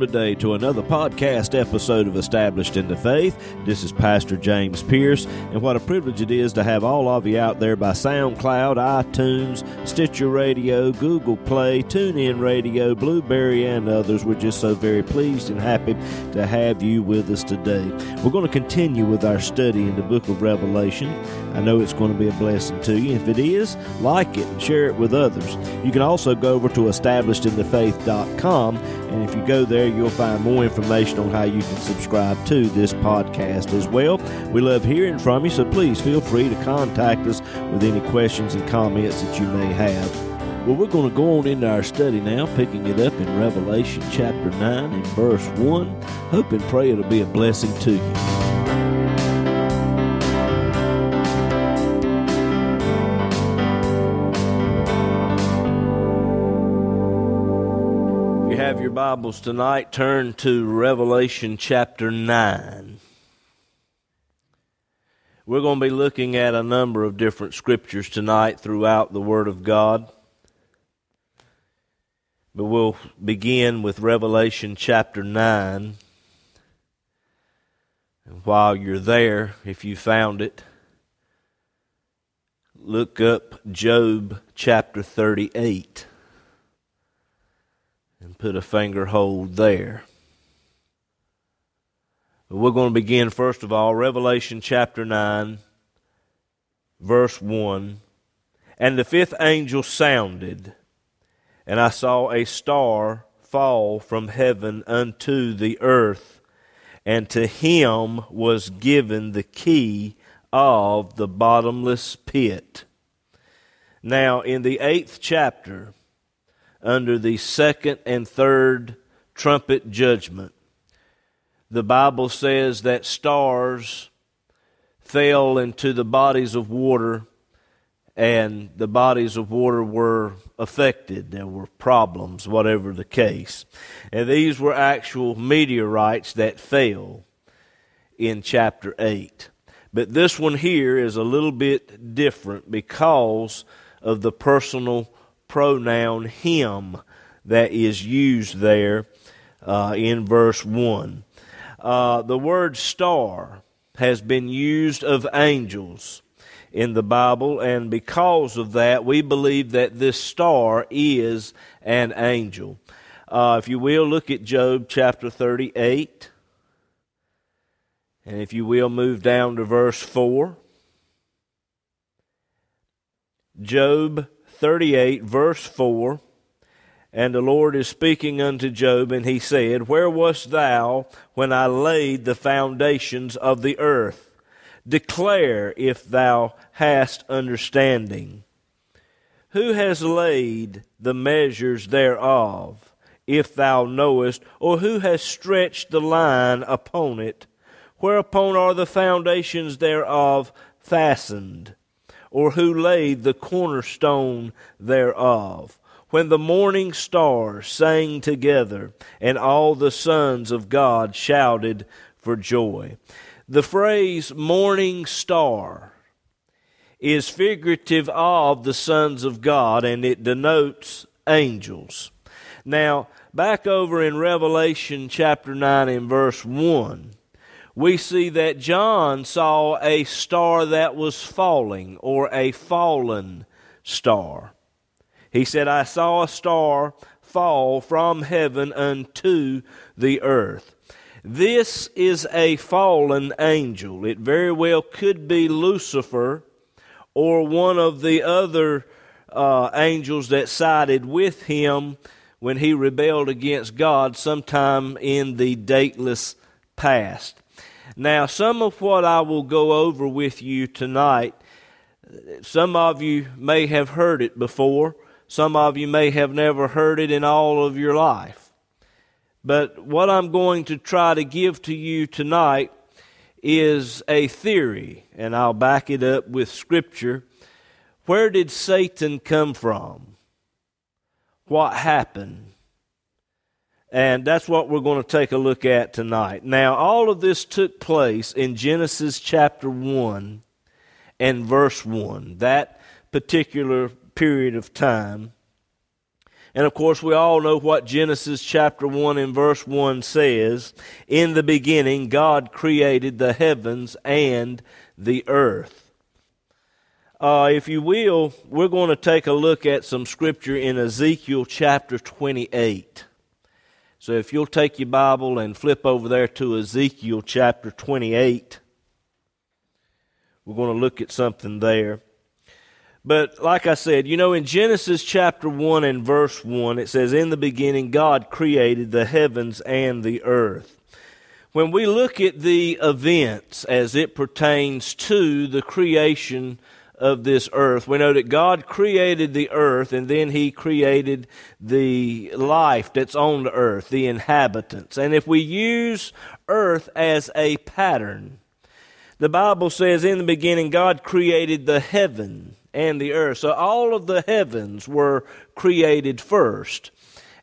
Today to another podcast episode of Established in the Faith. This is Pastor James Pierce, and what a privilege it is to have all of you out there by SoundCloud, iTunes, Stitcher Radio, Google Play, TuneIn Radio, Blubrry, and others. We're just so very pleased and happy to have you with us today. We're going to continue with our study in the book of Revelation. I know it's going to be a blessing to you. If it is, like it and share it with others. You can also go over to establishedinthefaith.com, and if you go there, you'll find more information on how you can subscribe to this podcast as well. We love hearing from you, so please feel free to contact us with any questions and comments that you may have. Well, we're going to go on into our study now, picking it up in Revelation chapter 9 and verse 1. Hope and pray it'll be a blessing to you. Bibles tonight, turn to Revelation chapter 9. We're going to be looking at a number of different scriptures tonight throughout the Word of God. But we'll begin with Revelation chapter 9. And while you're there, if you found it, look up Job chapter 38 and put a finger hold there. But we're going to begin, first of all, Revelation chapter 9, verse 1. And the fifth angel sounded, and I saw a star fall from heaven unto the earth, and to him was given the key of the bottomless pit. Now, in the eighth chapter, under the second and third trumpet judgment. The Bible says that stars fell into the bodies of water, and the bodies of water were affected. There were problems, whatever the case. And these were actual meteorites that fell in chapter 8. But this one here is a little bit different because of the personal pronoun him that is used there uh, in verse 1. Uh, the word star has been used of angels in the Bible, and because of that, we believe that this star is an angel. Uh, if you will, look at Job chapter 38. And if you will, move down to verse 4. Job 38, verse 4. And the Lord is speaking unto Job, and he said, Where wast thou when I laid the foundations of the earth? Declare if thou hast understanding. Who has laid the measures thereof, if thou knowest, or who has stretched the line upon it? Whereupon are the foundations thereof fastened? Or who laid the cornerstone thereof. When the morning stars sang together, and all the sons of God shouted for joy. The phrase morning star is figurative of the sons of God, and it denotes angels. Now, back over in Revelation chapter 9 and verse 1, we see that John saw a star that was falling or a fallen star. He said, I saw a star fall from heaven unto the earth. This is a fallen angel. It very well could be Lucifer or one of the other uh, angels that sided with him when he rebelled against God sometime in the dateless past. Now, some of what I will go over with you tonight, some of you may have heard it before, some of you may have never heard it in all of your life. But what I'm going to try to give to you tonight is a theory, and I'll back it up with Scripture. Where did Satan come from? What happened? And that's what we're going to take a look at tonight. Now, all of this took place in Genesis chapter 1 and verse 1, that particular period of time. And of course, we all know what Genesis chapter 1 and verse 1 says. In the beginning, God created the heavens and the earth. Uh, if you will, we're going to take a look at some scripture in Ezekiel chapter 28. So if you'll take your Bible and flip over there to Ezekiel chapter 28, we're going to look at something there. But like I said, you know, in Genesis chapter 1 and verse 1, it says, In the beginning, God created the heavens and the earth. When we look at the events as it pertains to the creation of this earth, we know that God created the earth and then He created the life that's on the earth, the inhabitants. And if we use earth as a pattern, the Bible says, In the beginning, God created the heaven and the earth. So all of the heavens were created first.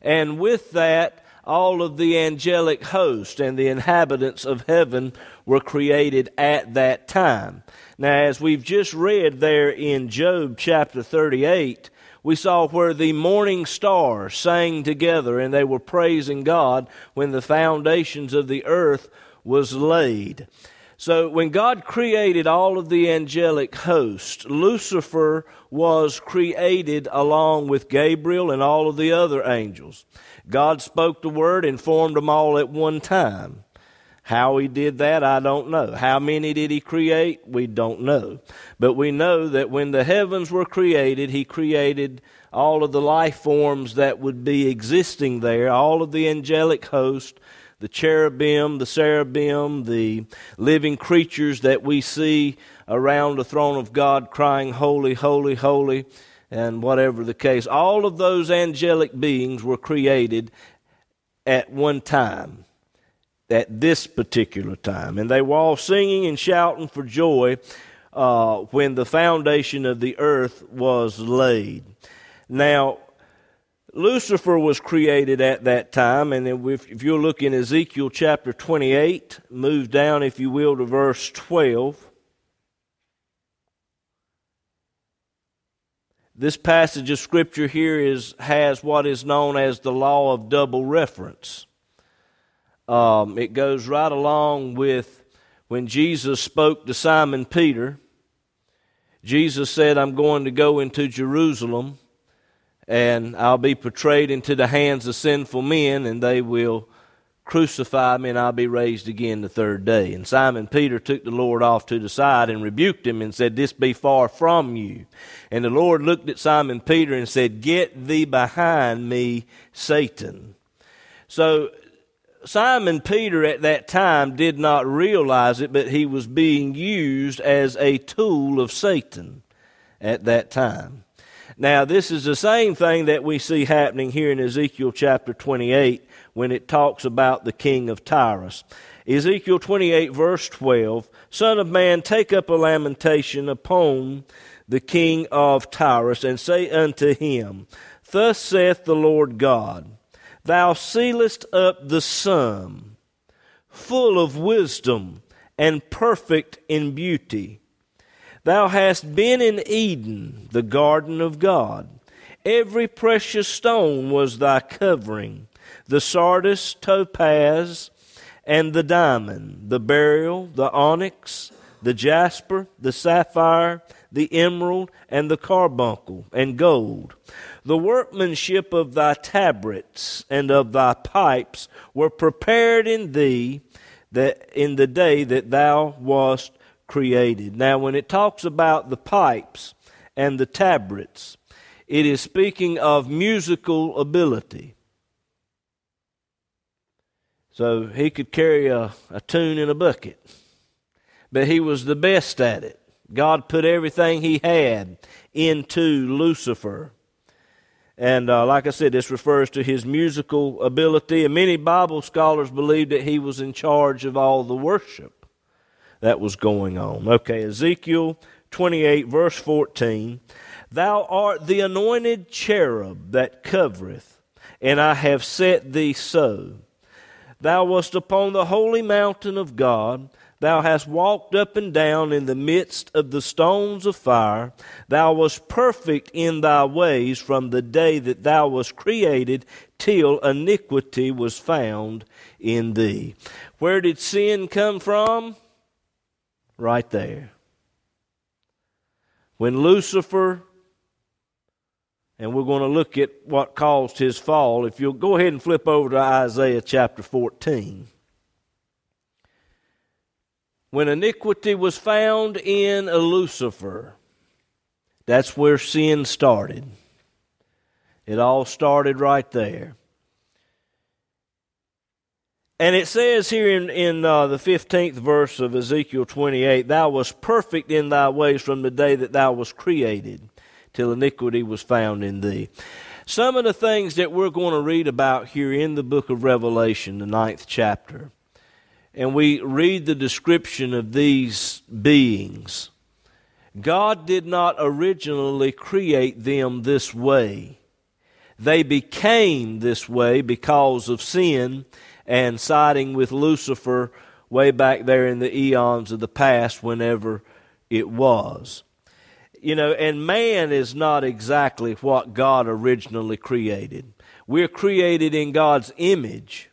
And with that, all of the angelic host and the inhabitants of heaven were created at that time. Now, as we've just read there in Job chapter 38, we saw where the morning stars sang together and they were praising God when the foundations of the earth was laid. So when God created all of the angelic host, Lucifer was created along with Gabriel and all of the other angels. God spoke the word and formed them all at one time. How he did that, I don't know. How many did he create? We don't know. But we know that when the heavens were created, he created all of the life forms that would be existing there, all of the angelic host, the cherubim, the seraphim, the living creatures that we see around the throne of God crying, Holy, holy, holy, and whatever the case. All of those angelic beings were created at one time, at this particular time. And they were all singing and shouting for joy uh, when the foundation of the earth was laid. Now, Lucifer was created at that time, and if, you'll look in Ezekiel chapter 28, move down, if you will, to verse 12. This passage of Scripture here is, has what is known as the law of double reference. Um, it goes right along with when Jesus spoke to Simon Peter. Jesus said, I'm going to go into Jerusalem and I'll be betrayed into the hands of sinful men, and they will crucify me, and I'll be raised again the third day. And Simon Peter took the Lord off to the side and rebuked him and said, This be far from you. And the Lord looked at Simon Peter and said, Get thee behind me, Satan. So Simon Peter at that time did not realize it, but he was being used as a tool of Satan at that time. Now, this is the same thing that we see happening here in Ezekiel chapter 28 when it talks about the king of Tyrus. Ezekiel 28, verse 12 Son of man, take up a lamentation upon the king of Tyrus, and say unto him, Thus saith the Lord God, Thou sealest up the sum, full of wisdom and perfect in beauty. Thou hast been in Eden, the garden of God. Every precious stone was thy covering the sardius, topaz, and the diamond, the beryl, the onyx, the jasper, the sapphire, the emerald, and the carbuncle, and gold. The workmanship of thy tabrets and of thy pipes were prepared in thee that in the day that thou wast created. Now, when it talks about the pipes and the tabrets, it is speaking of musical ability. So he could carry a, a tune in a bucket, but he was the best at it. God put everything he had into Lucifer. And uh, like I said, this refers to his musical ability. And many Bible scholars believe that he was in charge of all the worship that was going on. Okay, Ezekiel 28, verse 14. Thou art the anointed cherub that covereth, and I have set thee so. Thou wast upon the holy mountain of God. Thou hast walked up and down in the midst of the stones of fire. Thou wast perfect in thy ways from the day that thou wast created till iniquity was found in thee. Where did sin come from? Right there. When Lucifer, and we're going to look at what caused his fall, if you'll go ahead and flip over to Isaiah chapter 14 when iniquity was found in Lucifer, that's where sin started. It all started right there. And it says here in, in uh, the 15th verse of Ezekiel 28 Thou wast perfect in thy ways from the day that thou wast created, till iniquity was found in thee. Some of the things that we're going to read about here in the book of Revelation, the ninth chapter, and we read the description of these beings, God did not originally create them this way. They became this way because of sin and siding with Lucifer way back there in the eons of the past, whenever it was. You know, and man is not exactly what God originally created. We're created in God's image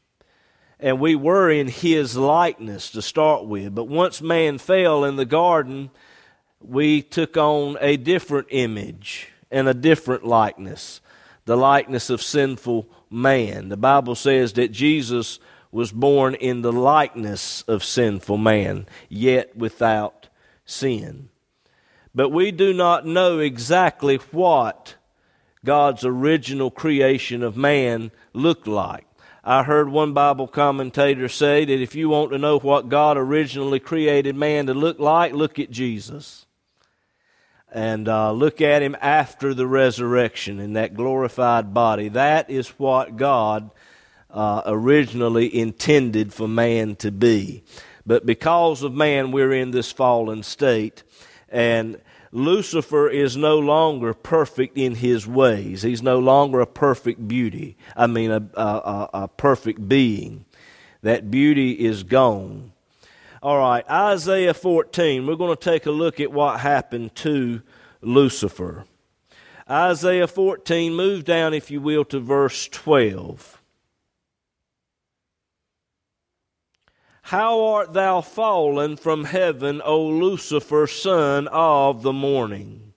and we were in his likeness to start with. But once man fell in the garden, we took on a different image and a different likeness the likeness of sinful man. The Bible says that Jesus was born in the likeness of sinful man, yet without sin. But we do not know exactly what God's original creation of man looked like. I heard one Bible commentator say that if you want to know what God originally created man to look like, look at Jesus. And uh, look at him after the resurrection in that glorified body. That is what God uh, originally intended for man to be. But because of man, we're in this fallen state. And Lucifer is no longer perfect in his ways. He's no longer a perfect beauty. I mean, a, a, a perfect being. That beauty is gone. All right, Isaiah 14. We're going to take a look at what happened to Lucifer. Isaiah 14, move down, if you will, to verse 12. How art thou fallen from heaven, O Lucifer, son of the morning?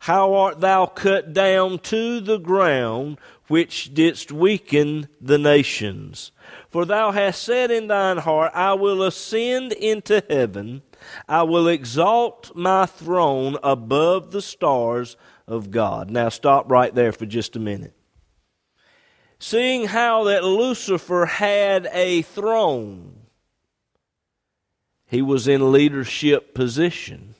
How art thou cut down to the ground, which didst weaken the nations? For thou hast said in thine heart, I will ascend into heaven, I will exalt my throne above the stars of God. Now stop right there for just a minute. Seeing how that Lucifer had a throne, he was in leadership position.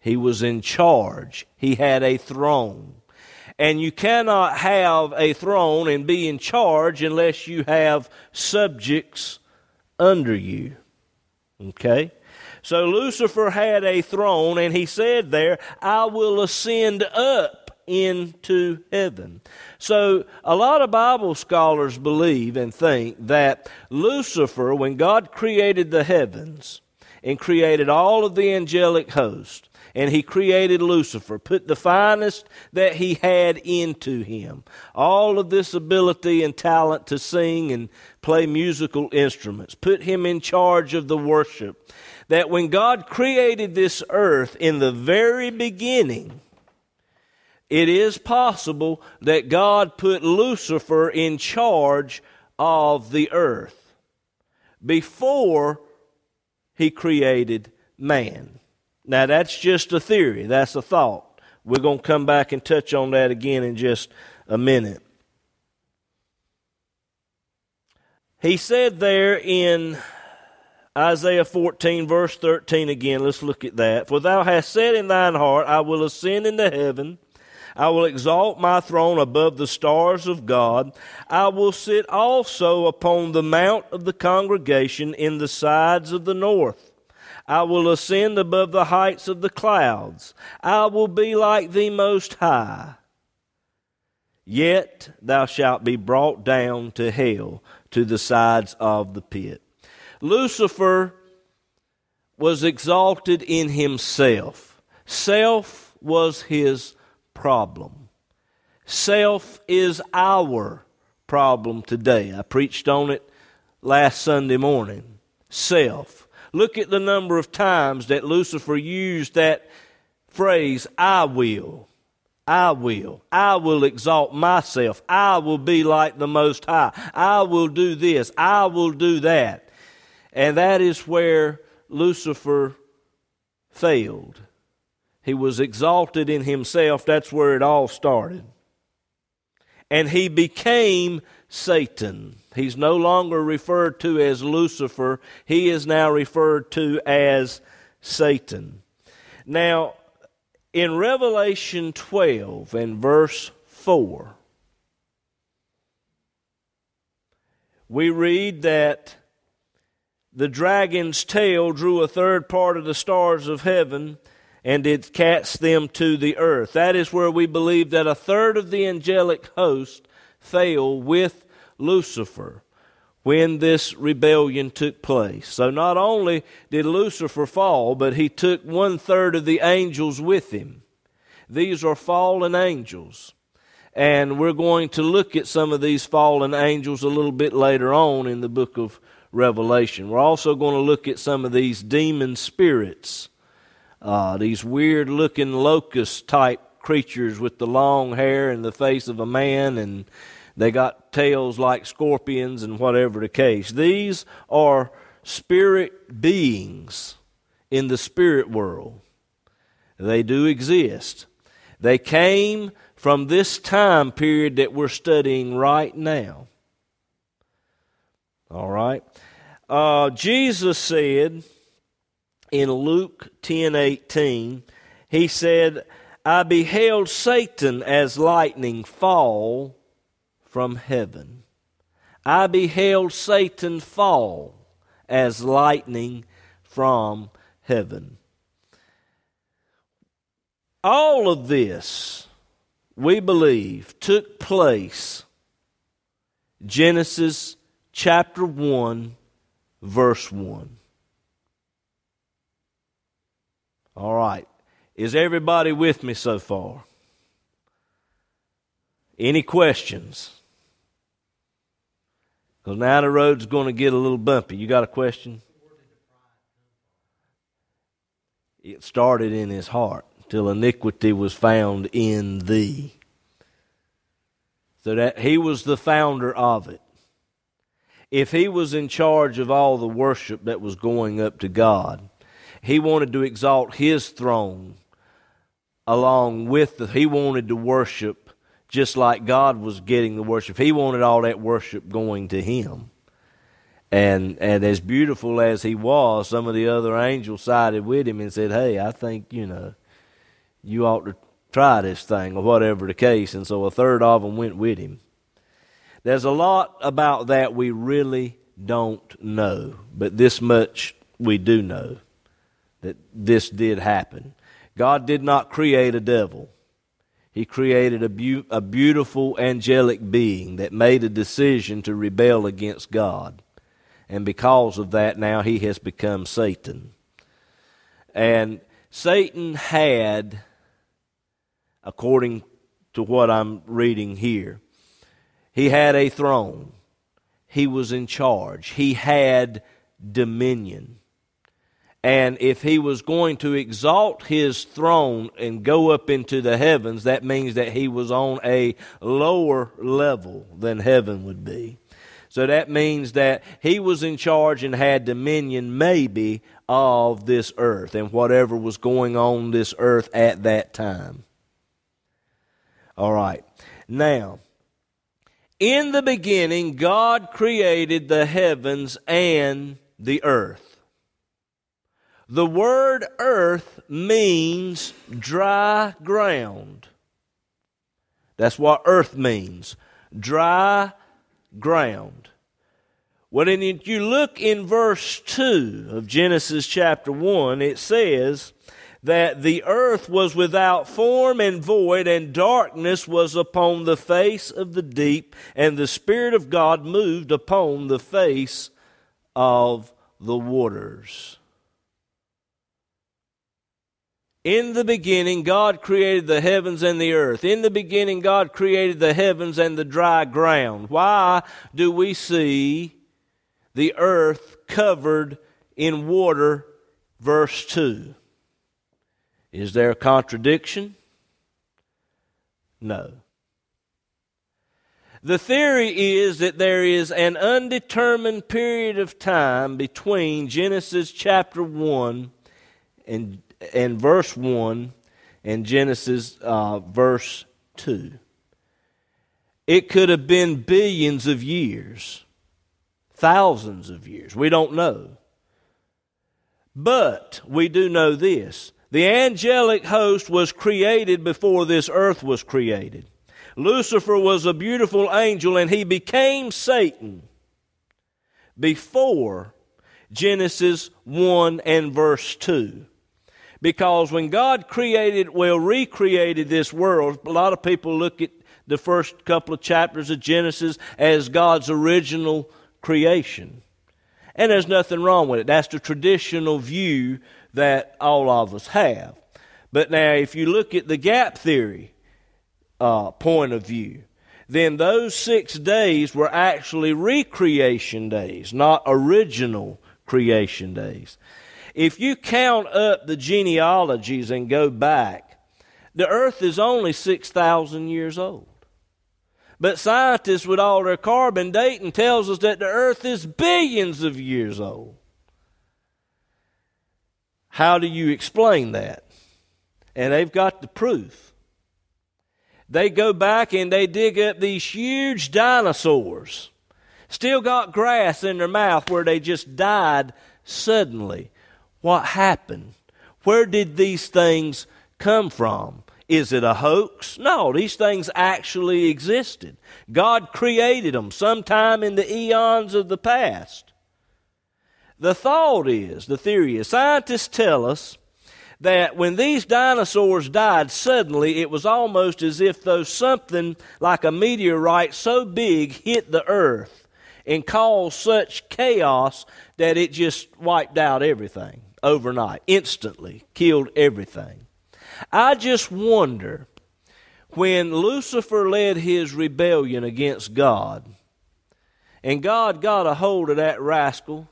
He was in charge. He had a throne. And you cannot have a throne and be in charge unless you have subjects under you. Okay? So Lucifer had a throne, and he said there, I will ascend up into heaven. So, a lot of Bible scholars believe and think that Lucifer, when God created the heavens and created all of the angelic host, and he created Lucifer, put the finest that he had into him. All of this ability and talent to sing and play musical instruments, put him in charge of the worship. That when God created this earth in the very beginning, it is possible that God put Lucifer in charge of the earth before he created man. Now, that's just a theory, that's a thought. We're going to come back and touch on that again in just a minute. He said there in Isaiah 14, verse 13 again, let's look at that. For thou hast said in thine heart, I will ascend into heaven. I will exalt my throne above the stars of God. I will sit also upon the mount of the congregation in the sides of the north. I will ascend above the heights of the clouds. I will be like the Most High. Yet thou shalt be brought down to hell, to the sides of the pit. Lucifer was exalted in himself. Self was his problem. Self is our problem today. I preached on it last Sunday morning. Self. Look at the number of times that Lucifer used that phrase, I will. I will. I will exalt myself. I will be like the Most High. I will do this. I will do that. And that is where Lucifer failed. He was exalted in himself. That's where it all started. And he became Satan. He's no longer referred to as Lucifer, he is now referred to as Satan. Now, in Revelation 12 and verse 4, we read that the dragon's tail drew a third part of the stars of heaven and did cast them to the earth. That is where we believe that a third of the angelic host fell with Lucifer when this rebellion took place. So not only did Lucifer fall, but he took one third of the angels with him. These are fallen angels. And we're going to look at some of these fallen angels a little bit later on in the book of Revelation. We're also going to look at some of these demon spirits, uh, these weird looking locust type creatures with the long hair and the face of a man, and they got tails like scorpions and whatever the case. These are spirit beings in the spirit world. They do exist. They came from this time period that we're studying right now. All right. Uh, Jesus said in Luke ten eighteen, he said, I beheld Satan as lightning fall from heaven. I beheld Satan fall as lightning from heaven. All of this, we believe, took place Genesis chapter 1, verse 1. All right. Is everybody with me so far? Any questions? Because now the road's going to get a little bumpy. You got a question? It started in his heart till iniquity was found in thee. So that he was the founder of it if he was in charge of all the worship that was going up to God, he wanted to exalt his throne along with the, he wanted to worship just like God was getting the worship. He wanted all that worship going to him. And and as beautiful as he was, some of the other angels sided with him and said, Hey, I think, you know, you ought to try this thing or whatever the case. And so a third of them went with him. There's a lot about that we really don't know, but this much we do know that this did happen. God did not create a devil. He created a, be- a beautiful angelic being that made a decision to rebel against God. And because of that, now he has become Satan. And Satan had, according to what I'm reading here, he had a throne. He was in charge. He had dominion. And if he was going to exalt his throne and go up into the heavens, that means that he was on a lower level than heaven would be. So that means that he was in charge and had dominion, maybe, of this earth and whatever was going on this earth at that time. All right. Now, in the beginning, God created the heavens and the earth. The word earth means dry ground. That's what earth means dry ground. Well, then you look in verse 2 of Genesis chapter 1, it says, that the earth was without form and void, and darkness was upon the face of the deep, and the Spirit of God moved upon the face of the waters. In the beginning, God created the heavens and the earth. In the beginning, God created the heavens and the dry ground. Why do we see the earth covered in water? Verse 2. Is there a contradiction? No. The theory is that there is an undetermined period of time between Genesis chapter 1 and, and verse 1 and Genesis uh, verse 2. It could have been billions of years, thousands of years. We don't know. But we do know this the angelic host was created before this earth was created. Lucifer was a beautiful angel and he became Satan before Genesis 1 and verse 2. Because when God created, well, recreated this world, a lot of people look at the first couple of chapters of Genesis as God's original creation. And there's nothing wrong with it. That's the traditional view that all of us have. But now, if you look at the gap theory, uh, point of view, then those six days were actually recreation days, not original creation days. If you count up the genealogies and go back, the earth is only 6,000 years old. But scientists with all their carbon dating tells us that the earth is billions of years old. How do you explain that? And they've got the proof they go back and they dig up these huge dinosaurs. Still got grass in their mouth where they just died suddenly. What happened? Where did these things come from? Is it a hoax? No, these things actually existed. God created them sometime in the eons of the past. The thought is, the theory is, scientists tell us that when these dinosaurs died suddenly, it was almost as if though something like a meteorite so big hit the earth and caused such chaos that it just wiped out everything overnight, instantly, killed everything. I just wonder when Lucifer led his rebellion against God, and God got a hold of that rascal,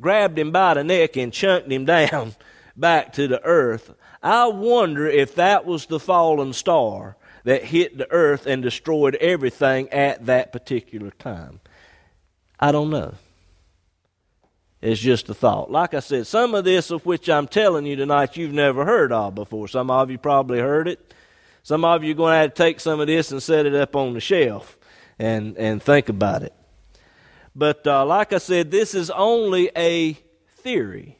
grabbed him by the neck, and chunked him down back to the earth. I wonder if that was the fallen star that hit the earth and destroyed everything at that particular time. I don't know. It's just a thought. Like I said, some of this of which I'm telling you tonight you've never heard of before. Some of you probably heard it. Some of you are going to have to take some of this and set it up on the shelf and, and think about it. But uh, like I said, this is only a theory.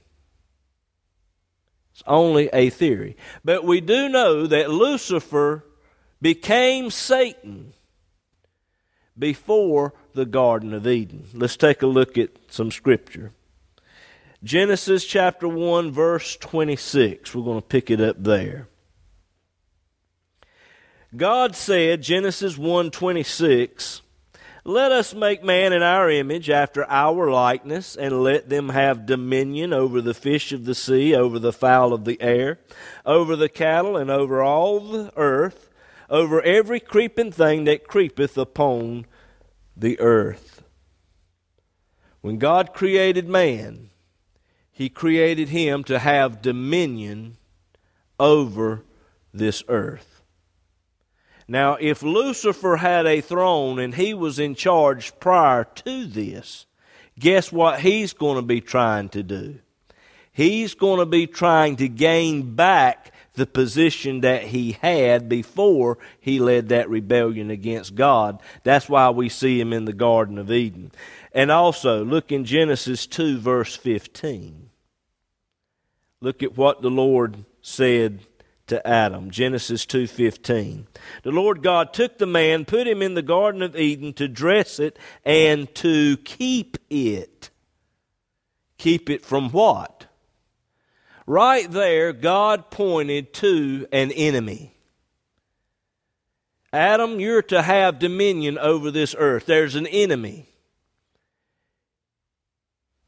It's only a theory. But we do know that Lucifer became Satan before the Garden of Eden. Let's take a look at some scripture. Genesis chapter 1 verse 26. We're going to pick it up there. God said, Genesis 1:26, let us make man in our image, after our likeness, and let them have dominion over the fish of the sea, over the fowl of the air, over the cattle, and over all the earth, over every creeping thing that creepeth upon the earth. When God created man, he created him to have dominion over this earth. Now, if Lucifer had a throne and he was in charge prior to this, guess what he's going to be trying to do? He's going to be trying to gain back the position that he had before he led that rebellion against God. That's why we see him in the Garden of Eden. And also, look in Genesis 2, verse 15. Look at what the Lord said to Adam. Genesis 2:15. The Lord God took the man, put him in the garden of Eden to dress it and to keep it. Keep it from what? Right there God pointed to an enemy. Adam, you're to have dominion over this earth. There's an enemy.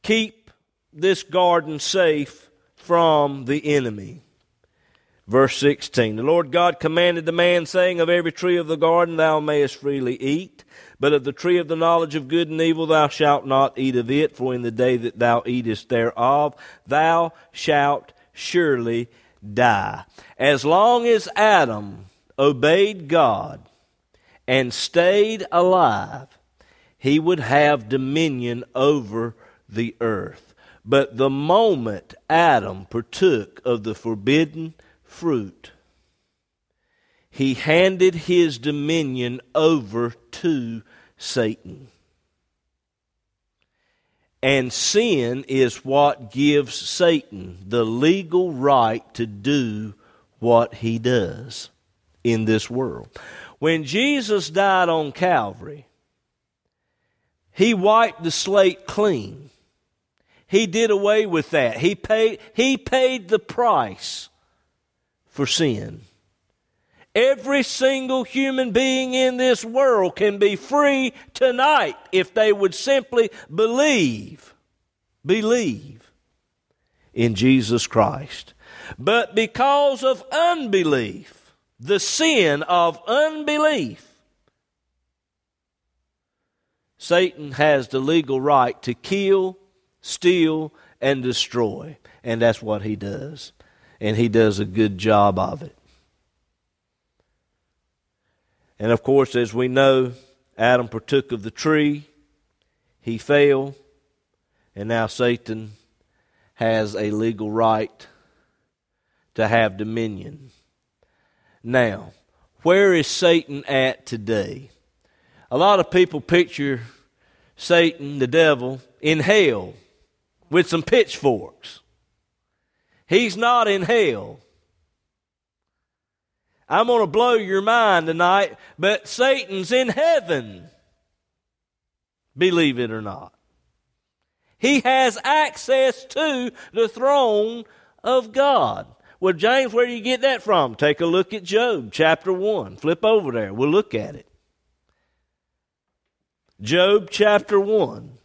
Keep this garden safe from the enemy. Verse 16 The Lord God commanded the man, saying, Of every tree of the garden thou mayest freely eat, but of the tree of the knowledge of good and evil thou shalt not eat of it, for in the day that thou eatest thereof thou shalt surely die. As long as Adam obeyed God and stayed alive, he would have dominion over the earth. But the moment Adam partook of the forbidden fruit, he handed his dominion over to Satan. And sin is what gives Satan the legal right to do what he does in this world. When Jesus died on Calvary, he wiped the slate clean. He did away with that. He paid, he paid the price for sin. Every single human being in this world can be free tonight if they would simply believe, believe in Jesus Christ. But because of unbelief, the sin of unbelief, Satan has the legal right to kill, steal, and destroy. And that's what he does. And he does a good job of it. And of course, as we know, Adam partook of the tree, he fell, and now Satan has a legal right to have dominion. Now, where is Satan at today? A lot of people picture Satan, the devil, in hell with some pitchforks. He's not in hell. I'm going to blow your mind tonight, but Satan's in heaven. Believe it or not. He has access to the throne of God. Well, James, where do you get that from? Take a look at Job chapter 1. Flip over there. We'll look at it. Job chapter 1.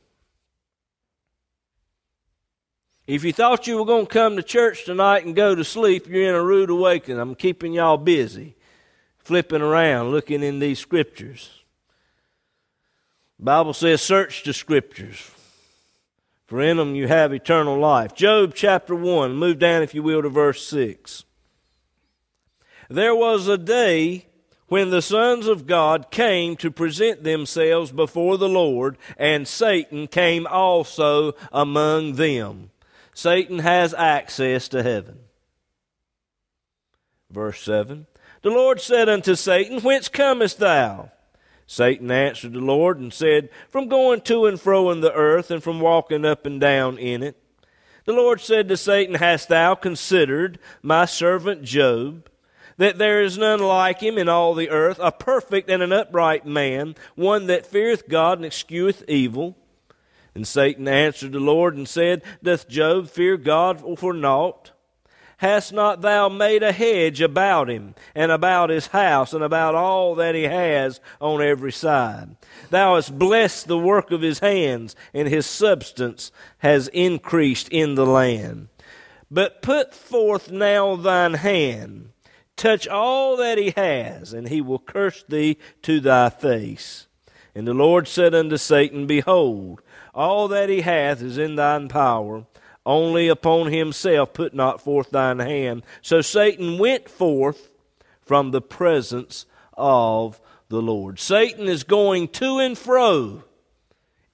If you thought you were going to come to church tonight and go to sleep, you're in a rude awakening. I'm keeping y'all busy, flipping around, looking in these scriptures. The Bible says, search the scriptures, for in them you have eternal life. Job chapter 1, move down, if you will, to verse 6. There was a day when the sons of God came to present themselves before the Lord, and Satan came also among them. Satan has access to heaven. Verse 7 The Lord said unto Satan, Whence comest thou? Satan answered the Lord and said, From going to and fro in the earth, and from walking up and down in it. The Lord said to Satan, Hast thou considered my servant Job? that there is none like him in all the earth, a perfect and an upright man, one that feareth God and escheweth evil. And Satan answered the Lord and said, Doth Job fear God for naught? Hast not thou made a hedge about him, and about his house, and about all that he has on every side? Thou hast blessed the work of his hands, and his substance has increased in the land. But put forth now thine hand Touch all that he has, and he will curse thee to thy face. And the Lord said unto Satan, Behold, all that he hath is in thine power. Only upon himself put not forth thine hand. So Satan went forth from the presence of the Lord. Satan is going to and fro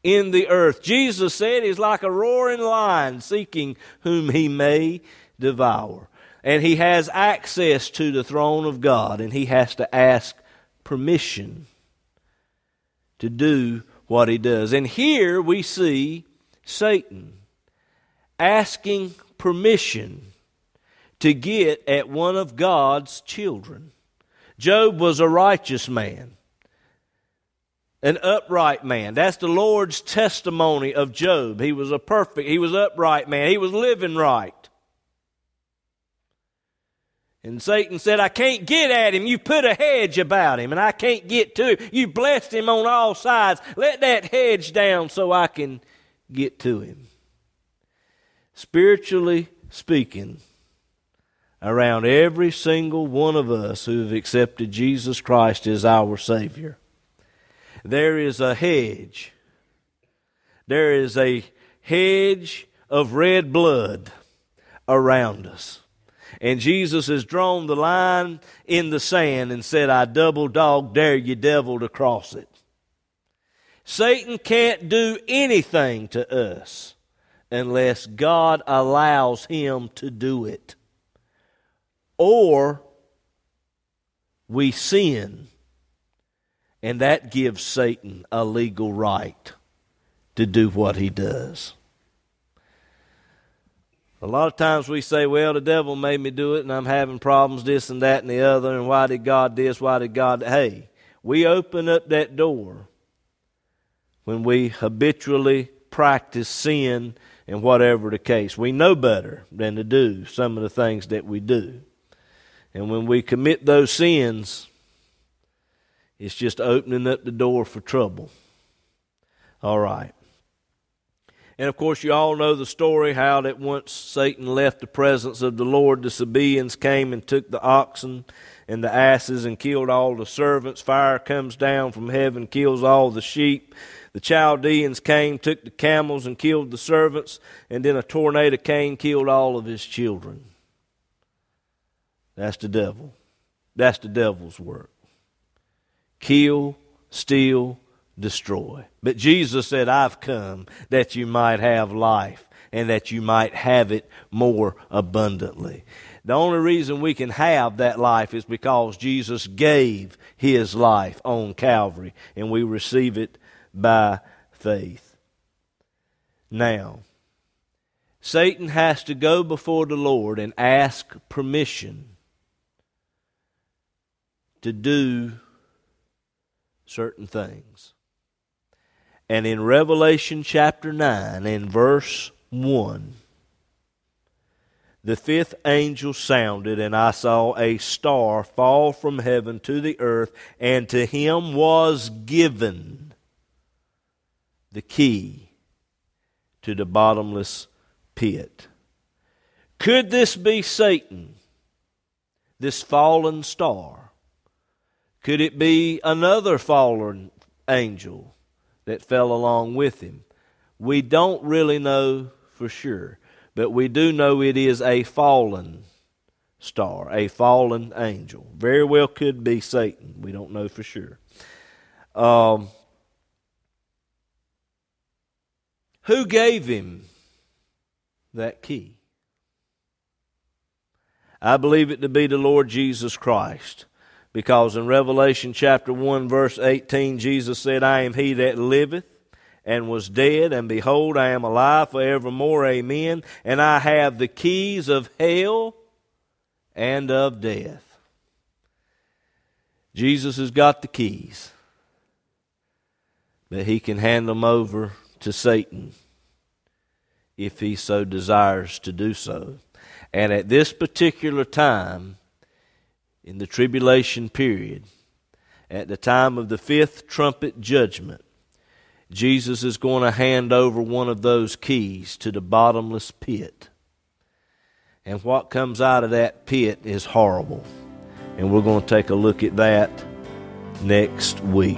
in the earth. Jesus said he's like a roaring lion seeking whom he may devour and he has access to the throne of God, and he has to ask permission to do what he does. And here we see Satan asking permission to get at one of God's children. Job was a righteous man, an upright man. That's the Lord's testimony of Job. He was a perfect, he was upright man. He was living right. And Satan said, I can't get at him. You put a hedge about him, and I can't get to him. You blessed him on all sides. Let that hedge down so I can get to him. Spiritually speaking, around every single one of us who have accepted Jesus Christ as our Savior. There is a hedge. There is a hedge of red blood around us. And Jesus has drawn the line in the sand and said, I double dog dare you, devil, to cross it. Satan can't do anything to us unless God allows him to do it. Or we sin, and that gives Satan a legal right to do what he does. A lot of times we say, well, the devil made me do it, and I'm having problems, this and that and the other, and why did God this? Why did God. Hey, we open up that door when we habitually practice sin and whatever the case. We know better than to do some of the things that we do. And when we commit those sins, it's just opening up the door for trouble. All right. And of course, you all know the story how that once Satan left the presence of the Lord, the Sabaeans came and took the oxen and the asses and killed all the servants. Fire comes down from heaven, kills all the sheep. The Chaldeans came, took the camels, and killed the servants, and then a tornado came, killed all of his children. That's the devil. That's the devil's work. Kill, steal, destroy. But Jesus said, I've come that you might have life and that you might have it more abundantly. The only reason we can have that life is because Jesus gave his life on Calvary and we receive it by faith. Now, Satan has to go before the Lord and ask permission to do certain things. And in Revelation chapter 9, in verse 1, the fifth angel sounded, and I saw a star fall from heaven to the earth, and to him was given the key to the bottomless pit. Could this be Satan, this fallen star? Could it be another fallen angel that fell along with him? We don't really know for sure, but we do know it is a fallen star, a fallen angel. Very well could be Satan. We don't know for sure. Um, Who gave him that key? I believe it to be the Lord Jesus Christ. Because in Revelation chapter 1, verse 18, Jesus said, I am he that liveth and was dead, and behold, I am alive forevermore. Amen. And I have the keys of hell and of death. Jesus has got the keys, but he can hand them over to Satan if he so desires to do so. And at this particular time, in the tribulation period, at the time of the fifth trumpet judgment, Jesus is going to hand over one of those keys to the bottomless pit. And what comes out of that pit is horrible. And we're going to take a look at that next week.